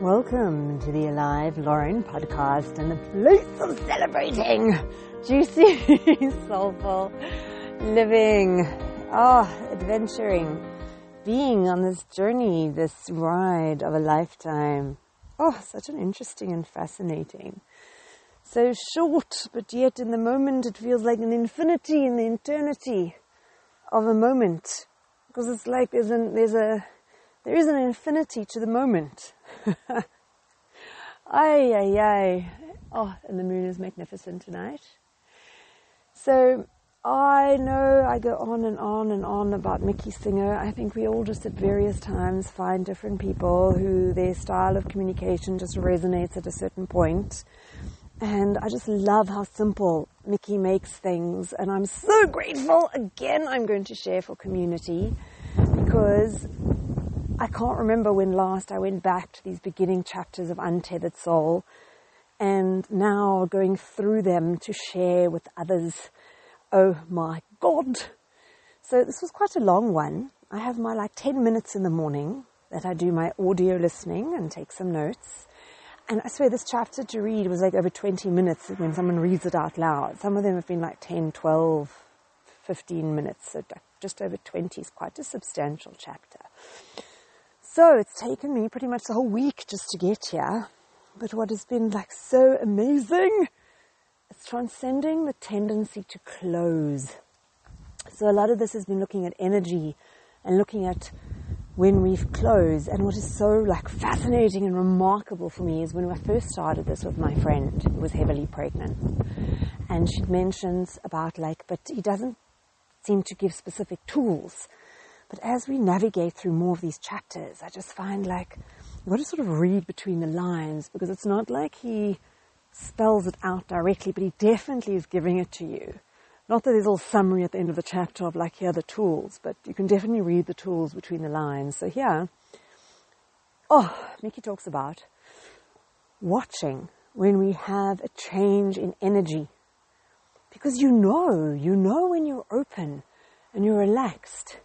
Welcome to the Alive Loren podcast and the place of celebrating juicy, soulful living, oh, adventuring, being on this journey, this ride of a lifetime. Oh, such an interesting and fascinating. So short, but yet in the moment it feels like an infinity in the eternity of a moment. Because it's like there's an, there's a, there is an infinity to the moment. ay, ay, ay. Oh, and the moon is magnificent tonight. So I know I go on and on and on about Mickey Singer. I think we all just at various times find different people who their style of communication just resonates at a certain point. And I just love how simple Mickey makes things. And I'm so grateful. Again, I'm going to share for community because I can't remember when last I went back to these beginning chapters of Untethered Soul and now going through them to share with others. Oh my God. So this was quite a long one. I have my like 10 minutes in the morning that I do my audio listening and take some notes. And I swear this chapter to read was like over 20 minutes when someone reads it out loud. Some of them have been like 10, 12, 15 minutes. So just over 20 is quite a substantial chapter. So it's taken me pretty much the whole week just to get here. But what has been like so amazing is transcending the tendency to close. So a lot of this has been looking at energy and looking at when we've closed. And what is so like fascinating and remarkable for me is when I first started this with my friend who was heavily pregnant. And she mentions about like, but he doesn't seem to give specific tools. But as we navigate through more of these chapters, I just find like you've got to sort of read between the lines because it's not like he spells it out directly, but he definitely is giving it to you. Not that there's all summary at the end of the chapter of like, here are the tools, but you can definitely read the tools between the lines. So here, oh, Mickey talks about watching when we have a change in energy. Because you know, you know when you're open and you're relaxed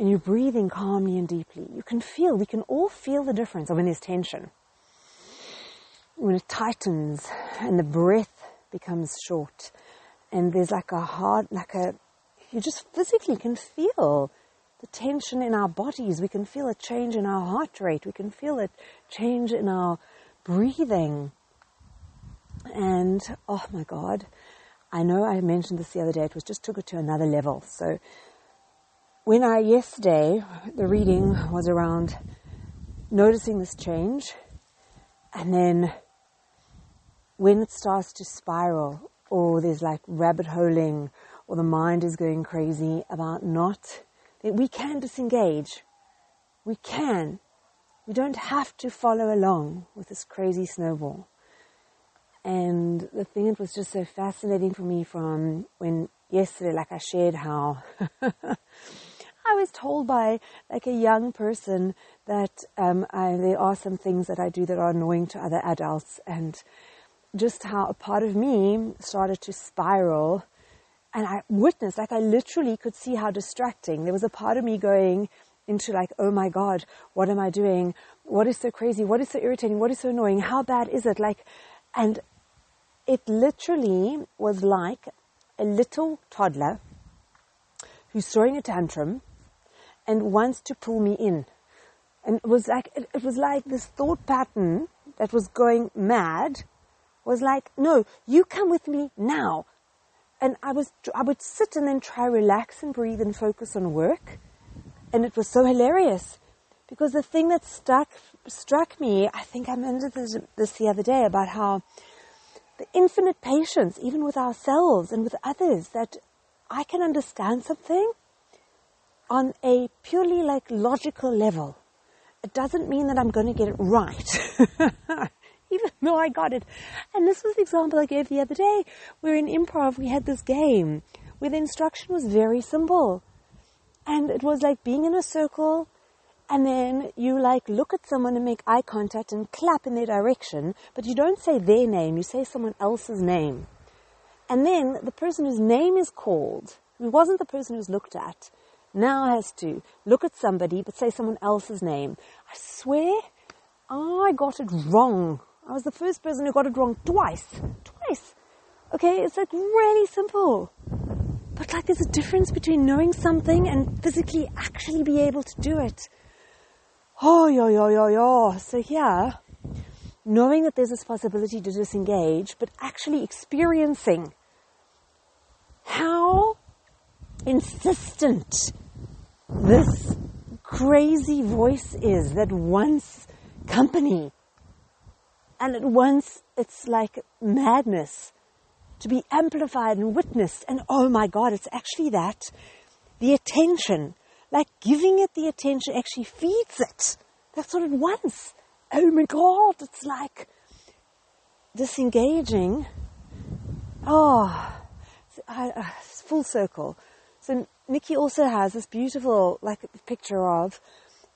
and you're breathing calmly and deeply, you can feel, we can all feel the difference of when there's tension. When it tightens and the breath becomes short and there's like a hard, like a, you just physically can feel the tension in our bodies. We can feel a change in our heart rate. We can feel a change in our breathing. And oh my God, I know I mentioned this the other day. It was just took it to another level. So when I, yesterday, the reading was around noticing this change and then when it starts to spiral or there's like rabbit holing or the mind is going crazy about not, we can disengage. We can. We don't have to follow along with this crazy snowball. And the thing that was just so fascinating for me from when yesterday, like I shared how I was told by like a young person that um, I, there are some things that I do that are annoying to other adults, and just how a part of me started to spiral. And I witnessed, like I literally could see how distracting. There was a part of me going into like, oh my God, what am I doing? What is so crazy? What is so irritating? What is so annoying? How bad is it? Like, and it literally was like a little toddler who's throwing a tantrum and wants to pull me in. And it was like, it, it was like this thought pattern that was going mad was like, no, you come with me now. And I was, I would sit and then try relax and breathe and focus on work. And it was so hilarious because the thing that stuck, struck me, I think I mentioned this, this the other day about how the infinite patience, even with ourselves and with others, that I can understand something on a purely like logical level. It doesn't mean that I'm going to get it right. Even though I got it. And this was the example I gave the other day, where in improv we had this game where the instruction was very simple. And it was like being in a circle, and then you like look at someone and make eye contact and clap in their direction, but you don't say their name, you say someone else's name. And then the person whose name is called, who wasn't the person who's looked at, now has to look at somebody but say someone else's name. I swear, I got it wrong. I was the first person who got it wrong twice. Twice. Okay, it's like really simple. But like there's a difference between knowing something and physically actually be able to do it. Oh, yo, yo, yo, yo. So here, knowing that there's this possibility to disengage, but actually experiencing how insistent this crazy voice is that wants company. And at once it's like madness to be amplified and witnessed. And oh my God, it's actually that. The attention, like giving it the attention actually feeds it. That's what it wants. Oh my God, it's like disengaging. Ah, oh, it's uh, full circle. So Mickey also has this beautiful, like, picture of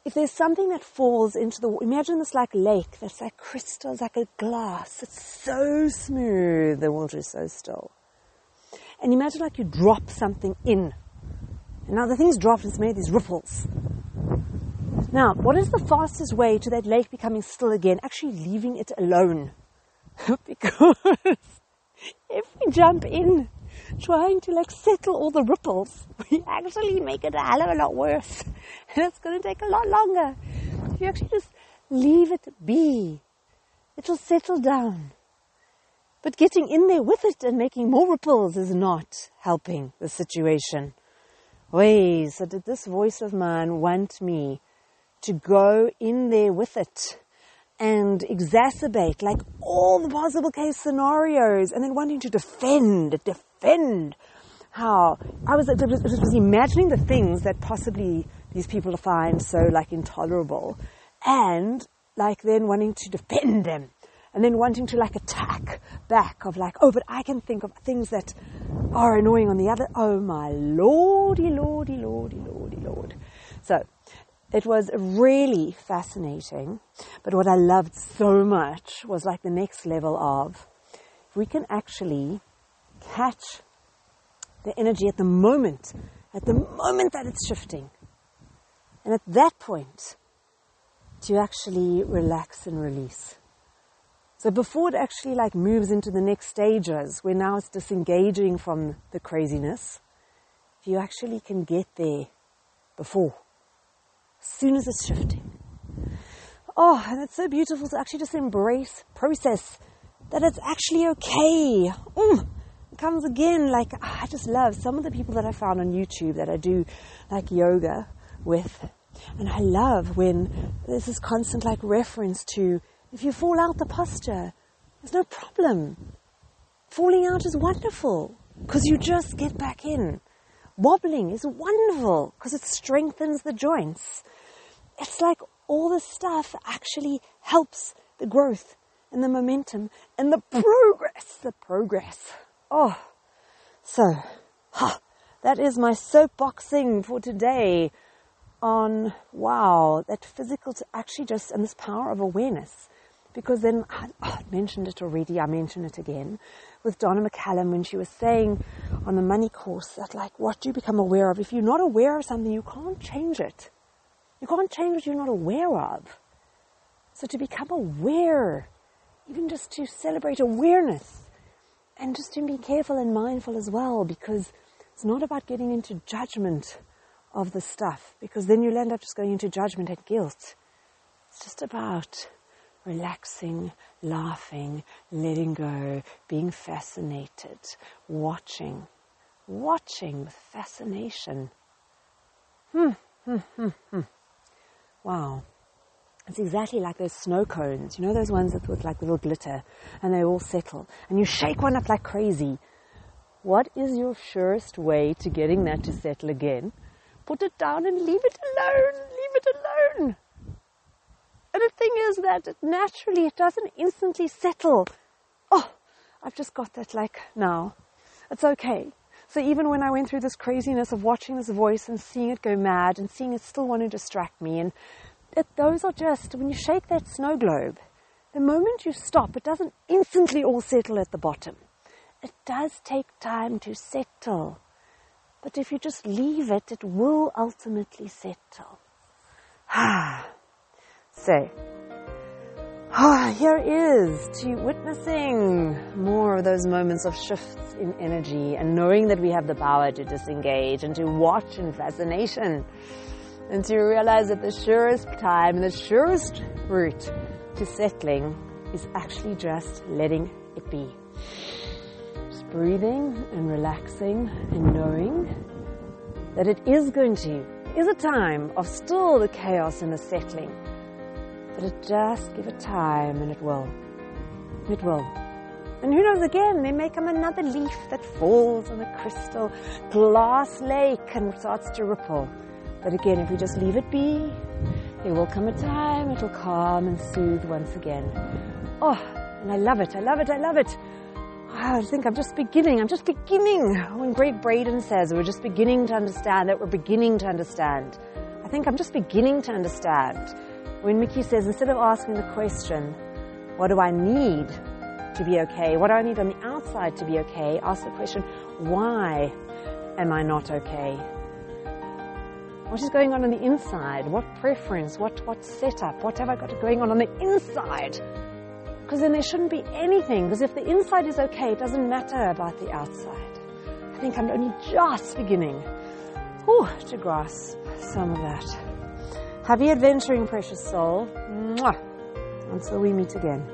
if there's something that falls into the imagine this like lake that's like crystals, like a glass. It's so smooth. The water is so still. And imagine like you drop something in. And now the thing's dropped it's made these ripples. Now, what is the fastest way to that lake becoming still again? Actually leaving it alone. because if we jump in trying to like settle all the ripples, we actually make it a hell of a lot worse. And it's going to take a lot longer. If you actually just leave it be, it'll settle down. But getting in there with it and making more ripples is not helping the situation. Wait, so did this voice of mine want me to go in there with it? and exacerbate like all the possible case scenarios and then wanting to defend, defend how I was, was, was imagining the things that possibly these people find so like intolerable and like then wanting to defend them and then wanting to like attack back of like, oh, but I can think of things that are annoying on the other. Oh my lordy, lordy, lordy, lordy, lord. So it was really fascinating. But what I loved so much was like the next level of we can actually catch the energy at the moment, at the moment that it's shifting. And at that point, to actually relax and release. So before it actually like moves into the next stages, where now it's disengaging from the craziness, if you actually can get there before, as soon as it's shifting. Oh, and it's so beautiful to actually just embrace, process that it's actually okay. Mm comes again. Like, ah, I just love some of the people that I found on YouTube that I do like yoga with. And I love when there's this constant like reference to if you fall out the posture, there's no problem. Falling out is wonderful because you just get back in. Wobbling is wonderful because it strengthens the joints. It's like all this stuff actually helps the growth and the momentum and the progress, the progress. Oh, so, ha, that is my soapboxing for today on, wow, that physical to actually just, and this power of awareness. Because then, I, oh, I mentioned it already, I mentioned it again, with Donna McCallum when she was saying on the money course that like, what do you become aware of? If you're not aware of something, you can't change it. You can't change what you're not aware of. So to become aware, even just to celebrate awareness, and just to be careful and mindful as well because it's not about getting into judgment of the stuff because then you'll end up just going into judgment and guilt. It's just about relaxing, laughing, letting go, being fascinated, watching, watching with fascination. Hmm, hmm, hmm, hmm. Wow. It's exactly like those snow cones. You know those ones with like little glitter and they all settle and you shake one up like crazy. What is your surest way to getting that to settle again? Put it down and leave it alone. Leave it alone. And the thing is that naturally, it doesn't instantly settle. Oh, I've just got that like now. It's okay. So even when I went through this craziness of watching this voice and seeing it go mad and seeing it still want to distract me and it, those are just, when you shake that snow globe, the moment you stop, it doesn't instantly all settle at the bottom. It does take time to settle. But if you just leave it, it will ultimately settle. Ah. so, Ah, here is to witnessing more of those moments of shifts in energy and knowing that we have the power to disengage and to watch in fascination and to realize that the surest time and the surest route to settling is actually just letting it be. Just breathing and relaxing and knowing that it is going to, is a time of still the chaos and the settling. But it just give it time and it will. It will. And who knows again, there may come another leaf that falls on a crystal glass lake and starts to ripple. But again, if we just leave it be, there will come a time it'll calm and soothe once again. Oh, and I love it, I love it, I love it. Ah, I think I'm just beginning, I'm just beginning. When Gregg Braden says we're just beginning to understand that we're beginning to understand. I think I'm just beginning to understand. When Mickey says, instead of asking the question, what do I need to be okay? What do I need on the outside to be okay? Ask the question, why am I not okay? What is going on on the inside? What preference? What, what setup? What have I got going on on the inside? Because then there shouldn't be anything. Because if the inside is okay, it doesn't matter about the outside. I think I'm only just beginning whew, to grasp some of that. Happy adventuring, precious soul. Mwah. Until we meet again.